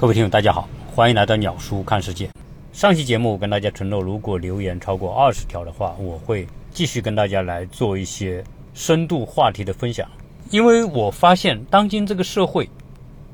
各位听友，大家好，欢迎来到鸟叔看世界。上期节目我跟大家承诺，如果留言超过二十条的话，我会继续跟大家来做一些深度话题的分享。因为我发现，当今这个社会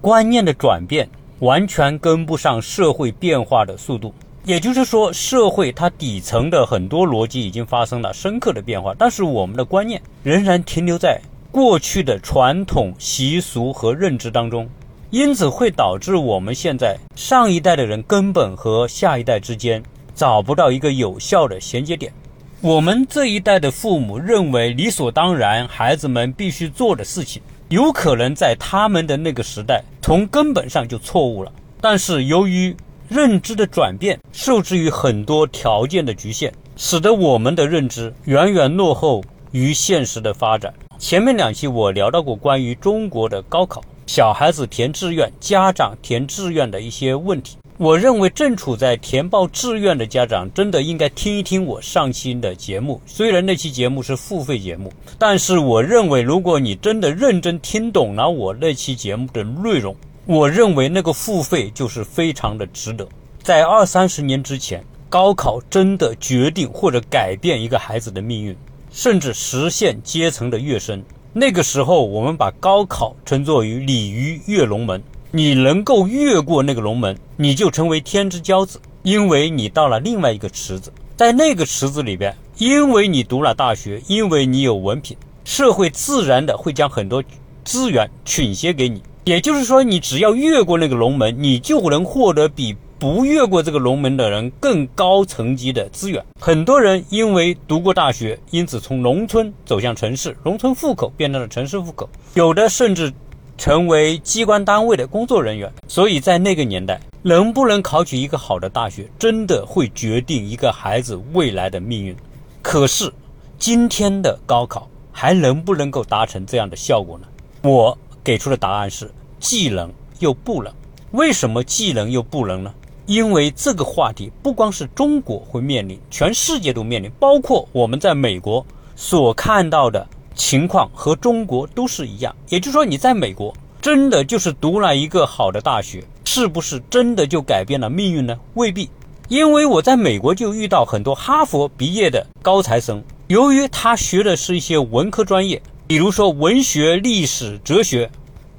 观念的转变完全跟不上社会变化的速度，也就是说，社会它底层的很多逻辑已经发生了深刻的变化，但是我们的观念仍然停留在过去的传统习俗和认知当中。因此会导致我们现在上一代的人根本和下一代之间找不到一个有效的衔接点。我们这一代的父母认为理所当然，孩子们必须做的事情，有可能在他们的那个时代从根本上就错误了。但是由于认知的转变，受制于很多条件的局限，使得我们的认知远远落后于现实的发展。前面两期我聊到过关于中国的高考。小孩子填志愿，家长填志愿的一些问题，我认为正处在填报志愿的家长真的应该听一听我上期的节目。虽然那期节目是付费节目，但是我认为如果你真的认真听懂了我那期节目的内容，我认为那个付费就是非常的值得。在二三十年之前，高考真的决定或者改变一个孩子的命运，甚至实现阶层的跃升。那个时候，我们把高考称作于鲤鱼跃龙门。你能够越过那个龙门，你就成为天之骄子，因为你到了另外一个池子。在那个池子里边，因为你读了大学，因为你有文凭，社会自然的会将很多资源倾斜给你。也就是说，你只要越过那个龙门，你就能获得比。不越过这个龙门的人更高层级的资源，很多人因为读过大学，因此从农村走向城市，农村户口变成了城市户口，有的甚至成为机关单位的工作人员。所以在那个年代，能不能考取一个好的大学，真的会决定一个孩子未来的命运。可是今天的高考还能不能够达成这样的效果呢？我给出的答案是既能又不能。为什么既能又不能呢？因为这个话题不光是中国会面临，全世界都面临，包括我们在美国所看到的情况和中国都是一样。也就是说，你在美国真的就是读了一个好的大学，是不是真的就改变了命运呢？未必。因为我在美国就遇到很多哈佛毕业的高材生，由于他学的是一些文科专业，比如说文学、历史、哲学、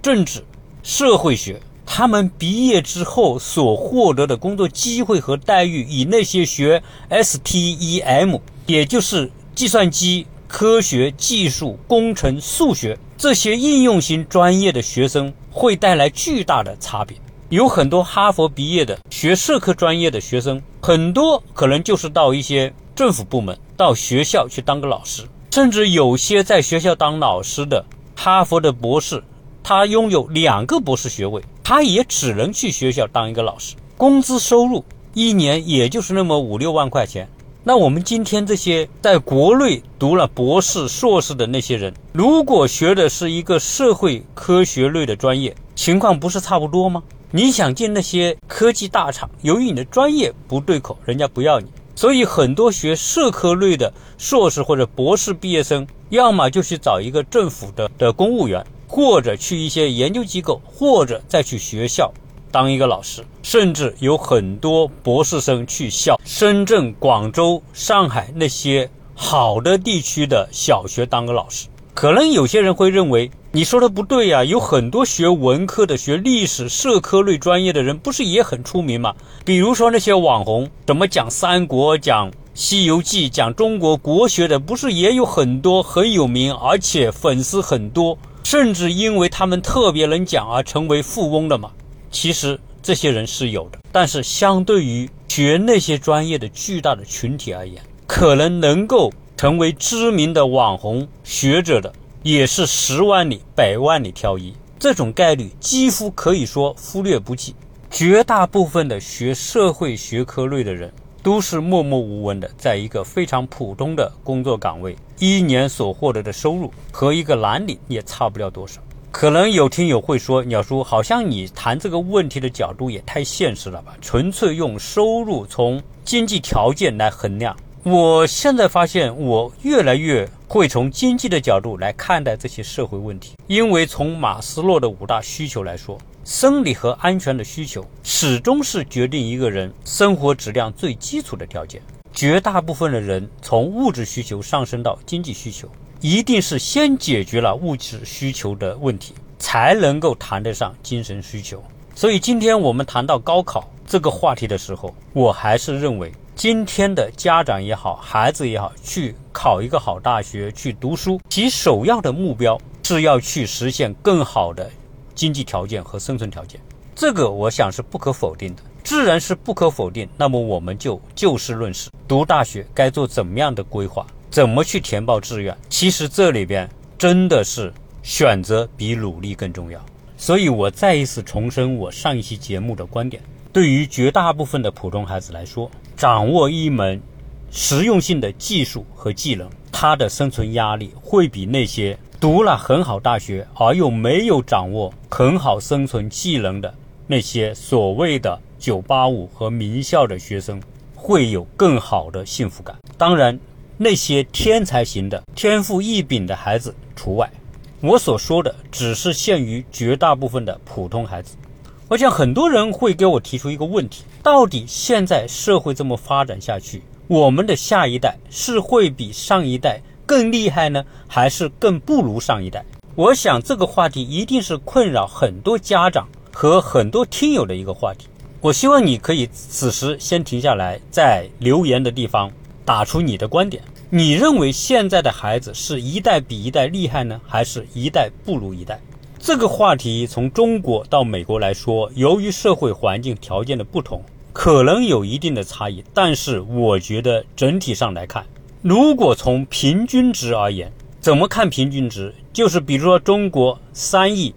政治、社会学。他们毕业之后所获得的工作机会和待遇，与那些学 STEM，也就是计算机科学技术、工程、数学这些应用型专业的学生，会带来巨大的差别。有很多哈佛毕业的学社科专业的学生，很多可能就是到一些政府部门、到学校去当个老师，甚至有些在学校当老师的哈佛的博士。他拥有两个博士学位，他也只能去学校当一个老师，工资收入一年也就是那么五六万块钱。那我们今天这些在国内读了博士、硕士的那些人，如果学的是一个社会科学类的专业，情况不是差不多吗？你想进那些科技大厂，由于你的专业不对口，人家不要你，所以很多学社科类的硕士或者博士毕业生，要么就去找一个政府的的公务员。或者去一些研究机构，或者再去学校当一个老师，甚至有很多博士生去校深圳、广州、上海那些好的地区的小学当个老师。可能有些人会认为你说的不对呀，有很多学文科的、学历史、社科类专业的人不是也很出名吗？比如说那些网红，怎么讲三国、讲西游记、讲中国国学的，不是也有很多很有名，而且粉丝很多。甚至因为他们特别能讲而成为富翁的嘛？其实这些人是有的，但是相对于学那些专业的巨大的群体而言，可能能够成为知名的网红学者的，也是十万里、百万里挑一，这种概率几乎可以说忽略不计。绝大部分的学社会学科类的人。都是默默无闻的，在一个非常普通的工作岗位，一年所获得的收入和一个蓝领也差不了多少。可能有听友会说：“鸟叔，好像你谈这个问题的角度也太现实了吧？纯粹用收入从经济条件来衡量。”我现在发现，我越来越会从经济的角度来看待这些社会问题，因为从马斯洛的五大需求来说，生理和安全的需求始终是决定一个人生活质量最基础的条件。绝大部分的人从物质需求上升到经济需求，一定是先解决了物质需求的问题，才能够谈得上精神需求。所以，今天我们谈到高考这个话题的时候，我还是认为，今天的家长也好，孩子也好，去考一个好大学，去读书，其首要的目标是要去实现更好的经济条件和生存条件。这个，我想是不可否定的。自然是不可否定，那么我们就就事论事，读大学该做怎么样的规划，怎么去填报志愿？其实这里边真的是选择比努力更重要。所以我再一次重申我上一期节目的观点：对于绝大部分的普通孩子来说，掌握一门实用性的技术和技能，他的生存压力会比那些读了很好大学而又没有掌握很好生存技能的那些所谓的。九八五和名校的学生会有更好的幸福感。当然，那些天才型的、天赋异禀的孩子除外。我所说的只是限于绝大部分的普通孩子。我想很多人会给我提出一个问题：到底现在社会这么发展下去，我们的下一代是会比上一代更厉害呢，还是更不如上一代？我想这个话题一定是困扰很多家长和很多听友的一个话题。我希望你可以此时先停下来，在留言的地方打出你的观点。你认为现在的孩子是一代比一代厉害呢，还是一代不如一代？这个话题从中国到美国来说，由于社会环境条件的不同，可能有一定的差异。但是我觉得整体上来看，如果从平均值而言，怎么看平均值？就是比如说中国三亿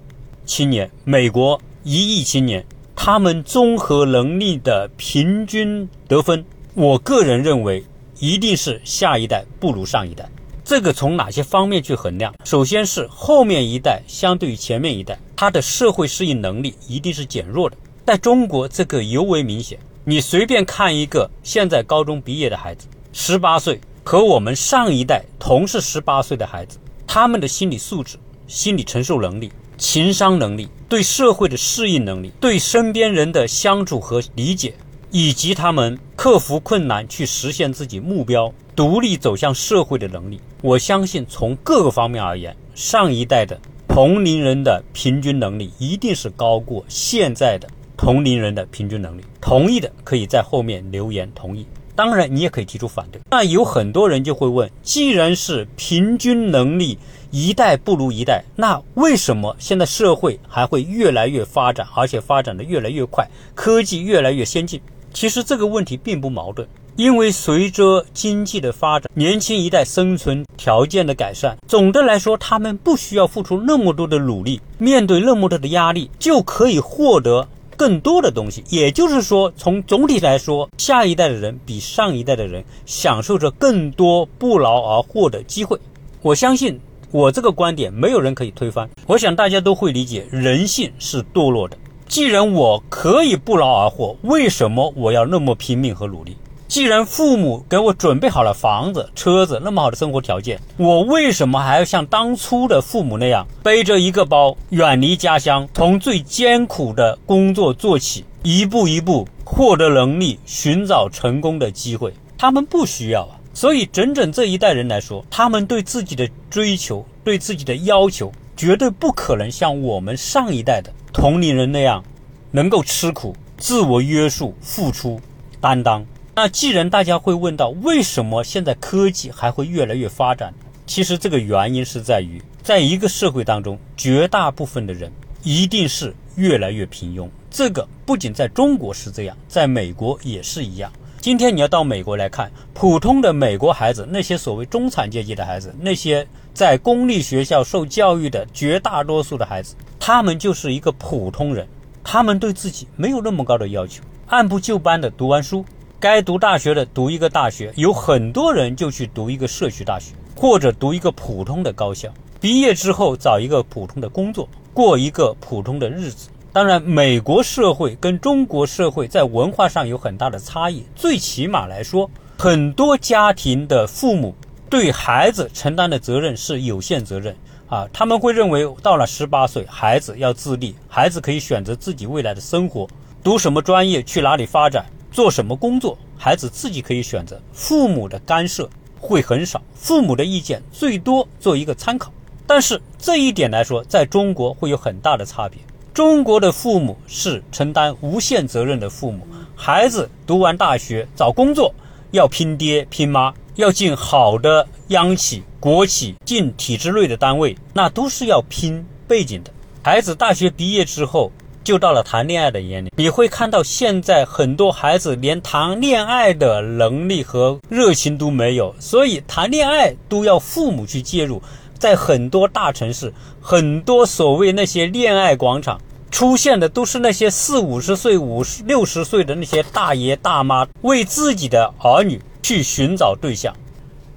青年，美国一亿青年。他们综合能力的平均得分，我个人认为一定是下一代不如上一代。这个从哪些方面去衡量？首先是后面一代相对于前面一代，他的社会适应能力一定是减弱的。在中国，这个尤为明显。你随便看一个现在高中毕业的孩子，十八岁，和我们上一代同是十八岁的孩子，他们的心理素质、心理承受能力。情商能力、对社会的适应能力、对身边人的相处和理解，以及他们克服困难去实现自己目标、独立走向社会的能力，我相信从各个方面而言，上一代的同龄人的平均能力一定是高过现在的同龄人的平均能力。同意的可以在后面留言同意，当然你也可以提出反对。那有很多人就会问：既然是平均能力，一代不如一代，那为什么现在社会还会越来越发展，而且发展的越来越快，科技越来越先进？其实这个问题并不矛盾，因为随着经济的发展，年轻一代生存条件的改善，总的来说，他们不需要付出那么多的努力，面对那么多的压力，就可以获得更多的东西。也就是说，从总体来说，下一代的人比上一代的人享受着更多不劳而获的机会。我相信。我这个观点没有人可以推翻，我想大家都会理解，人性是堕落的。既然我可以不劳而获，为什么我要那么拼命和努力？既然父母给我准备好了房子、车子，那么好的生活条件，我为什么还要像当初的父母那样，背着一个包，远离家乡，从最艰苦的工作做起，一步一步获得能力，寻找成功的机会？他们不需要啊。所以，整整这一代人来说，他们对自己的追求、对自己的要求，绝对不可能像我们上一代的同龄人那样，能够吃苦、自我约束、付出、担当。那既然大家会问到，为什么现在科技还会越来越发展？其实这个原因是在于，在一个社会当中，绝大部分的人一定是越来越平庸。这个不仅在中国是这样，在美国也是一样。今天你要到美国来看，普通的美国孩子，那些所谓中产阶级的孩子，那些在公立学校受教育的绝大多数的孩子，他们就是一个普通人，他们对自己没有那么高的要求，按部就班的读完书，该读大学的读一个大学，有很多人就去读一个社区大学，或者读一个普通的高校，毕业之后找一个普通的工作，过一个普通的日子。当然，美国社会跟中国社会在文化上有很大的差异。最起码来说，很多家庭的父母对孩子承担的责任是有限责任，啊，他们会认为到了十八岁，孩子要自立，孩子可以选择自己未来的生活，读什么专业，去哪里发展，做什么工作，孩子自己可以选择，父母的干涉会很少，父母的意见最多做一个参考。但是这一点来说，在中国会有很大的差别。中国的父母是承担无限责任的父母，孩子读完大学找工作要拼爹拼妈。要进好的央企、国企，进体制内的单位，那都是要拼背景的。孩子大学毕业之后，就到了谈恋爱的年龄。你会看到，现在很多孩子连谈恋爱的能力和热情都没有，所以谈恋爱都要父母去介入。在很多大城市，很多所谓那些恋爱广场出现的，都是那些四五十岁、五十六十岁的那些大爷大妈，为自己的儿女。去寻找对象，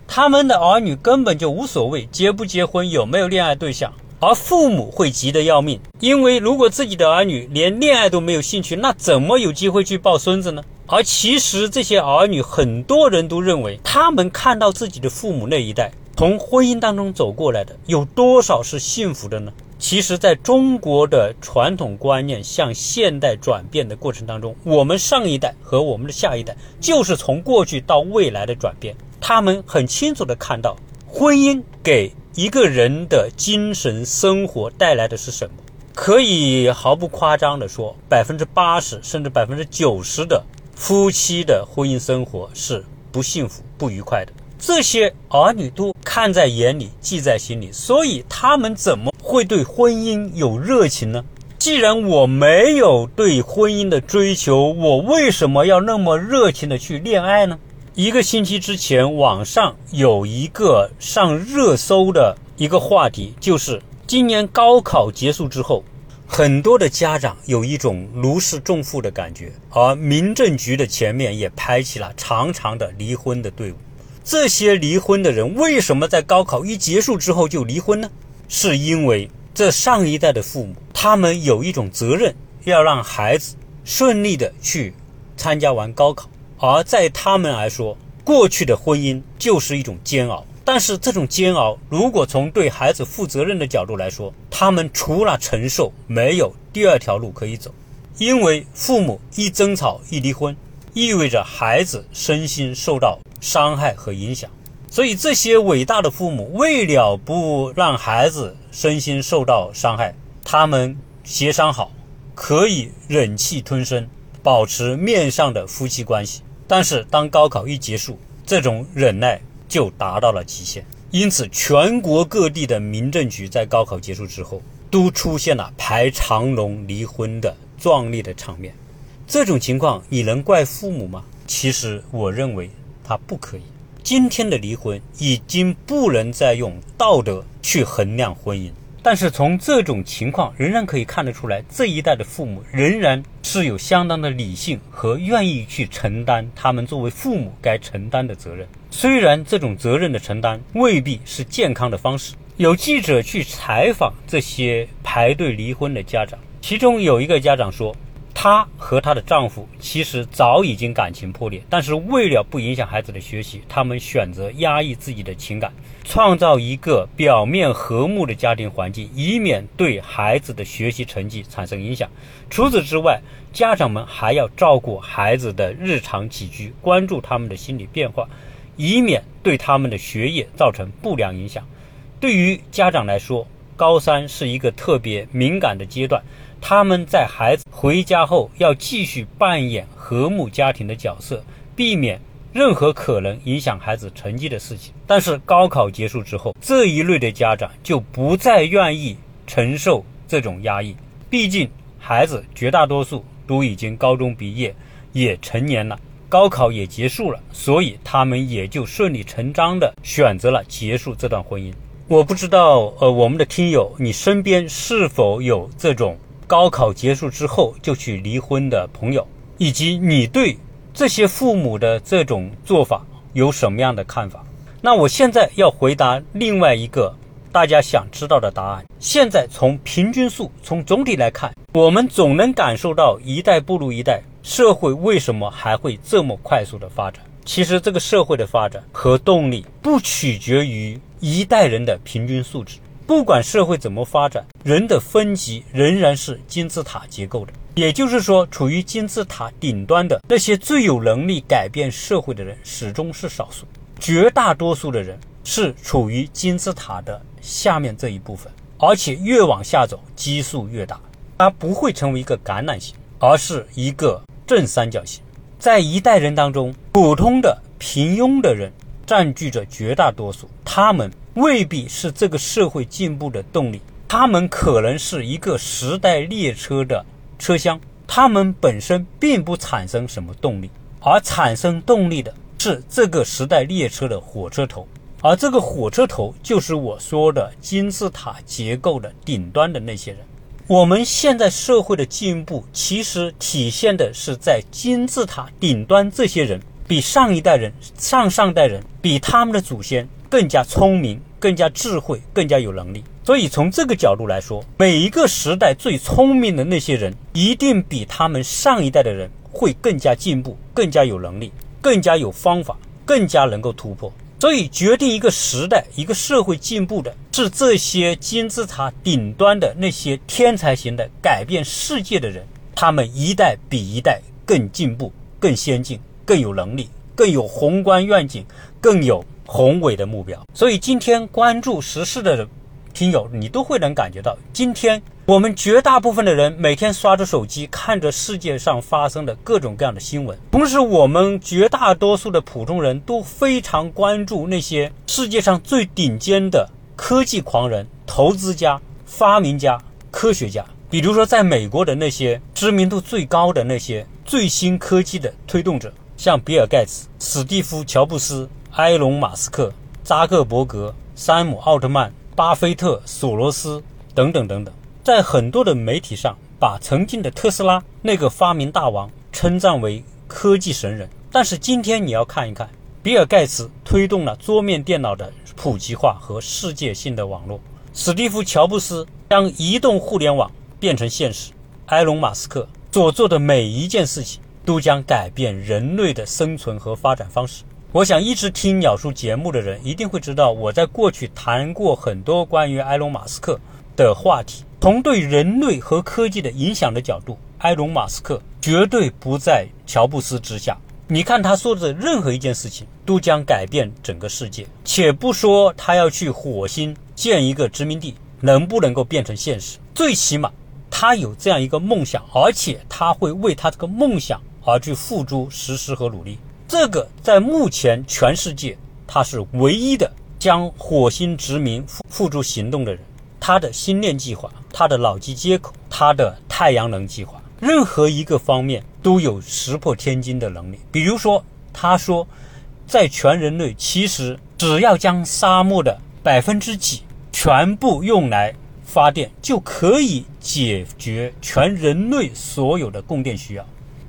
他们的儿女根本就无所谓结不结婚，有没有恋爱对象，而父母会急得要命，因为如果自己的儿女连恋爱都没有兴趣，那怎么有机会去抱孙子呢？而其实这些儿女，很多人都认为，他们看到自己的父母那一代从婚姻当中走过来的，有多少是幸福的呢？其实，在中国的传统观念向现代转变的过程当中，我们上一代和我们的下一代就是从过去到未来的转变。他们很清楚地看到，婚姻给一个人的精神生活带来的是什么。可以毫不夸张地说，百分之八十甚至百分之九十的夫妻的婚姻生活是不幸福、不愉快的。这些儿女都看在眼里，记在心里，所以他们怎么？会对婚姻有热情呢？既然我没有对婚姻的追求，我为什么要那么热情的去恋爱呢？一个星期之前，网上有一个上热搜的一个话题，就是今年高考结束之后，很多的家长有一种如释重负的感觉，而民政局的前面也排起了长长的离婚的队伍。这些离婚的人为什么在高考一结束之后就离婚呢？是因为这上一代的父母，他们有一种责任，要让孩子顺利的去参加完高考。而在他们来说，过去的婚姻就是一种煎熬。但是这种煎熬，如果从对孩子负责任的角度来说，他们除了承受，没有第二条路可以走。因为父母一争吵一离婚，意味着孩子身心受到伤害和影响。所以，这些伟大的父母为了不让孩子身心受到伤害，他们协商好，可以忍气吞声，保持面上的夫妻关系。但是，当高考一结束，这种忍耐就达到了极限。因此，全国各地的民政局在高考结束之后，都出现了排长龙离婚的壮丽的场面。这种情况，你能怪父母吗？其实，我认为他不可以。今天的离婚已经不能再用道德去衡量婚姻，但是从这种情况仍然可以看得出来，这一代的父母仍然是有相当的理性和愿意去承担他们作为父母该承担的责任。虽然这种责任的承担未必是健康的方式。有记者去采访这些排队离婚的家长，其中有一个家长说。她和她的丈夫其实早已经感情破裂，但是为了不影响孩子的学习，他们选择压抑自己的情感，创造一个表面和睦的家庭环境，以免对孩子的学习成绩产生影响。除此之外，家长们还要照顾孩子的日常起居，关注他们的心理变化，以免对他们的学业造成不良影响。对于家长来说，高三是一个特别敏感的阶段。他们在孩子回家后要继续扮演和睦家庭的角色，避免任何可能影响孩子成绩的事情。但是高考结束之后，这一类的家长就不再愿意承受这种压抑。毕竟孩子绝大多数都已经高中毕业，也成年了，高考也结束了，所以他们也就顺理成章的选择了结束这段婚姻。我不知道，呃，我们的听友，你身边是否有这种？高考结束之后就去离婚的朋友，以及你对这些父母的这种做法有什么样的看法？那我现在要回答另外一个大家想知道的答案。现在从平均数，从总体来看，我们总能感受到一代不如一代，社会为什么还会这么快速的发展？其实这个社会的发展和动力不取决于一代人的平均素质。不管社会怎么发展，人的分级仍然是金字塔结构的。也就是说，处于金字塔顶端的那些最有能力改变社会的人，始终是少数。绝大多数的人是处于金字塔的下面这一部分，而且越往下走，基数越大。它不会成为一个橄榄形，而是一个正三角形。在一代人当中，普通的平庸的人占据着绝大多数，他们未必是这个社会进步的动力，他们可能是一个时代列车的。车厢，它们本身并不产生什么动力，而产生动力的是这个时代列车的火车头，而这个火车头就是我说的金字塔结构的顶端的那些人。我们现在社会的进步，其实体现的是在金字塔顶端这些人比上一代人、上上代人比他们的祖先更加聪明、更加智慧、更加有能力。所以从这个角度来说，每一个时代最聪明的那些人，一定比他们上一代的人会更加进步、更加有能力、更加有方法、更加能够突破。所以，决定一个时代、一个社会进步的是这些金字塔顶端的那些天才型的改变世界的人，他们一代比一代更进步、更先进、更有能力、更有宏观愿景、更有宏伟的目标。所以，今天关注时事的。听友，你都会能感觉到，今天我们绝大部分的人每天刷着手机，看着世界上发生的各种各样的新闻，同时我们绝大多数的普通人都非常关注那些世界上最顶尖的科技狂人、投资家、发明家、科学家，比如说在美国的那些知名度最高的那些最新科技的推动者，像比尔·盖茨、史蒂夫·乔布斯、埃隆·马斯克、扎克伯格、山姆·奥特曼。巴菲特、索罗斯等等等等，在很多的媒体上，把曾经的特斯拉那个发明大王称赞为科技神人。但是今天你要看一看，比尔·盖茨推动了桌面电脑的普及化和世界性的网络，史蒂夫·乔布斯将移动互联网变成现实，埃隆·马斯克所做的每一件事情都将改变人类的生存和发展方式。我想一直听鸟叔节目的人一定会知道，我在过去谈过很多关于埃隆·马斯克的话题。从对人类和科技的影响的角度，埃隆·马斯克绝对不在乔布斯之下。你看他说的任何一件事情，都将改变整个世界。且不说他要去火星建一个殖民地，能不能够变成现实？最起码他有这样一个梦想，而且他会为他这个梦想而去付诸实施和努力。这个在目前全世界，他是唯一的将火星殖民付付诸行动的人。他的星链计划，他的脑机接口，他的太阳能计划，任何一个方面都有石破天惊的能力。比如说，他说，在全人类，其实只要将沙漠的百分之几全部用来发电，就可以解决全人类所有的供电需要。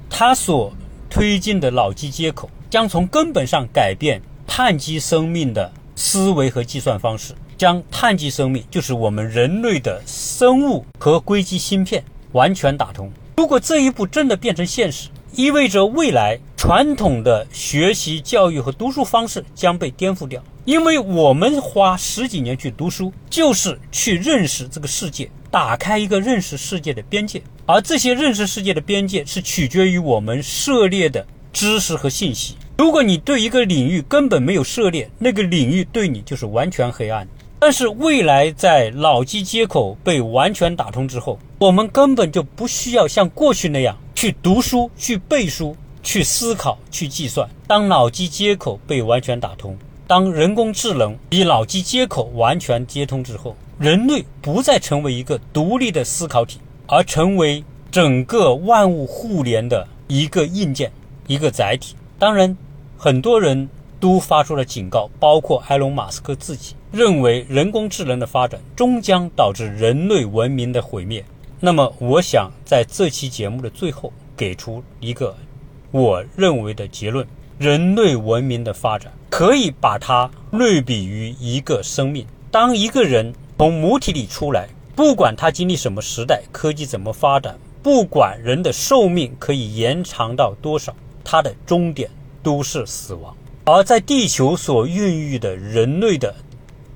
他所推进的脑机接口将从根本上改变碳基生命的思维和计算方式，将碳基生命就是我们人类的生物和硅基芯片完全打通。如果这一步真的变成现实，意味着未来传统的学习教育和读书方式将被颠覆掉。因为我们花十几年去读书，就是去认识这个世界，打开一个认识世界的边界。而这些认识世界的边界是取决于我们涉猎的知识和信息。如果你对一个领域根本没有涉猎，那个领域对你就是完全黑暗。但是未来在脑机接口被完全打通之后，我们根本就不需要像过去那样去读书、去背书、去思考、去计算。当脑机接口被完全打通，当人工智能与脑机接口完全接通之后，人类不再成为一个独立的思考体。而成为整个万物互联的一个硬件、一个载体。当然，很多人都发出了警告，包括埃隆·马斯克自己，认为人工智能的发展终将导致人类文明的毁灭。那么，我想在这期节目的最后给出一个我认为的结论：人类文明的发展可以把它类比于一个生命。当一个人从母体里出来。不管他经历什么时代，科技怎么发展，不管人的寿命可以延长到多少，他的终点都是死亡。而在地球所孕育的人类的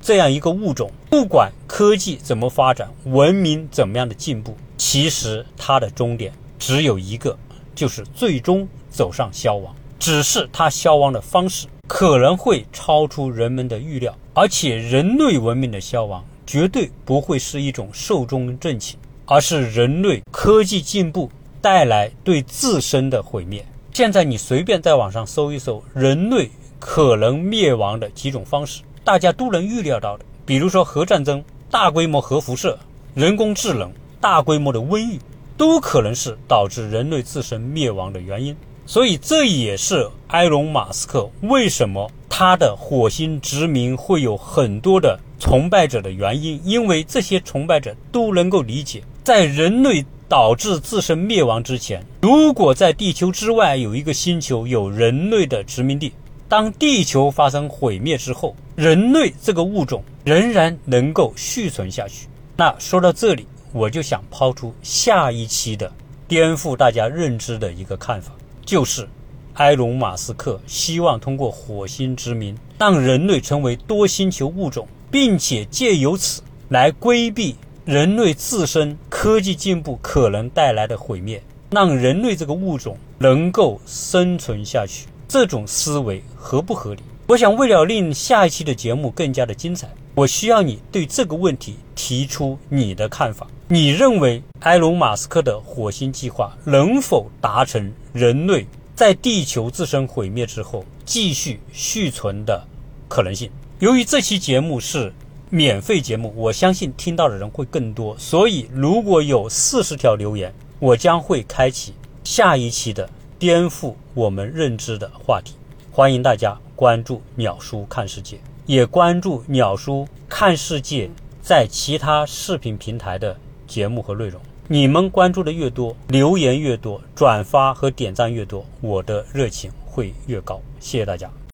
这样一个物种，不管科技怎么发展，文明怎么样的进步，其实它的终点只有一个，就是最终走上消亡。只是它消亡的方式可能会超出人们的预料，而且人类文明的消亡绝对不会是一种寿终正寝，而是人类科技进步带来对自身的毁灭。现在你随便在网上搜一搜，人类可能灭亡的几种方式，大家都能预料到的，比如说核战争、大规模核辐射、人工智能、大规模的瘟疫，都可能是导致人类自身灭亡的原因。所以，这也是埃隆·马斯克为什么他的火星殖民会有很多的崇拜者的原因，因为这些崇拜者都能够理解，在人类导致自身灭亡之前，如果在地球之外有一个星球有人类的殖民地，当地球发生毁灭之后，人类这个物种仍然能够续存下去。那说到这里，我就想抛出下一期的颠覆大家认知的一个看法。就是埃隆·马斯克希望通过火星殖民，让人类成为多星球物种，并且借由此来规避人类自身科技进步可能带来的毁灭，让人类这个物种能够生存下去。这种思维合不合理？我想，为了令下一期的节目更加的精彩，我需要你对这个问题提出你的看法。你认为埃隆·马斯克的火星计划能否达成人类在地球自身毁灭之后继续续存的可能性？由于这期节目是免费节目，我相信听到的人会更多，所以如果有四十条留言，我将会开启下一期的颠覆我们认知的话题。欢迎大家关注鸟叔看世界，也关注鸟叔看世界在其他视频平台的。节目和内容，你们关注的越多，留言越多，转发和点赞越多，我的热情会越高。谢谢大家。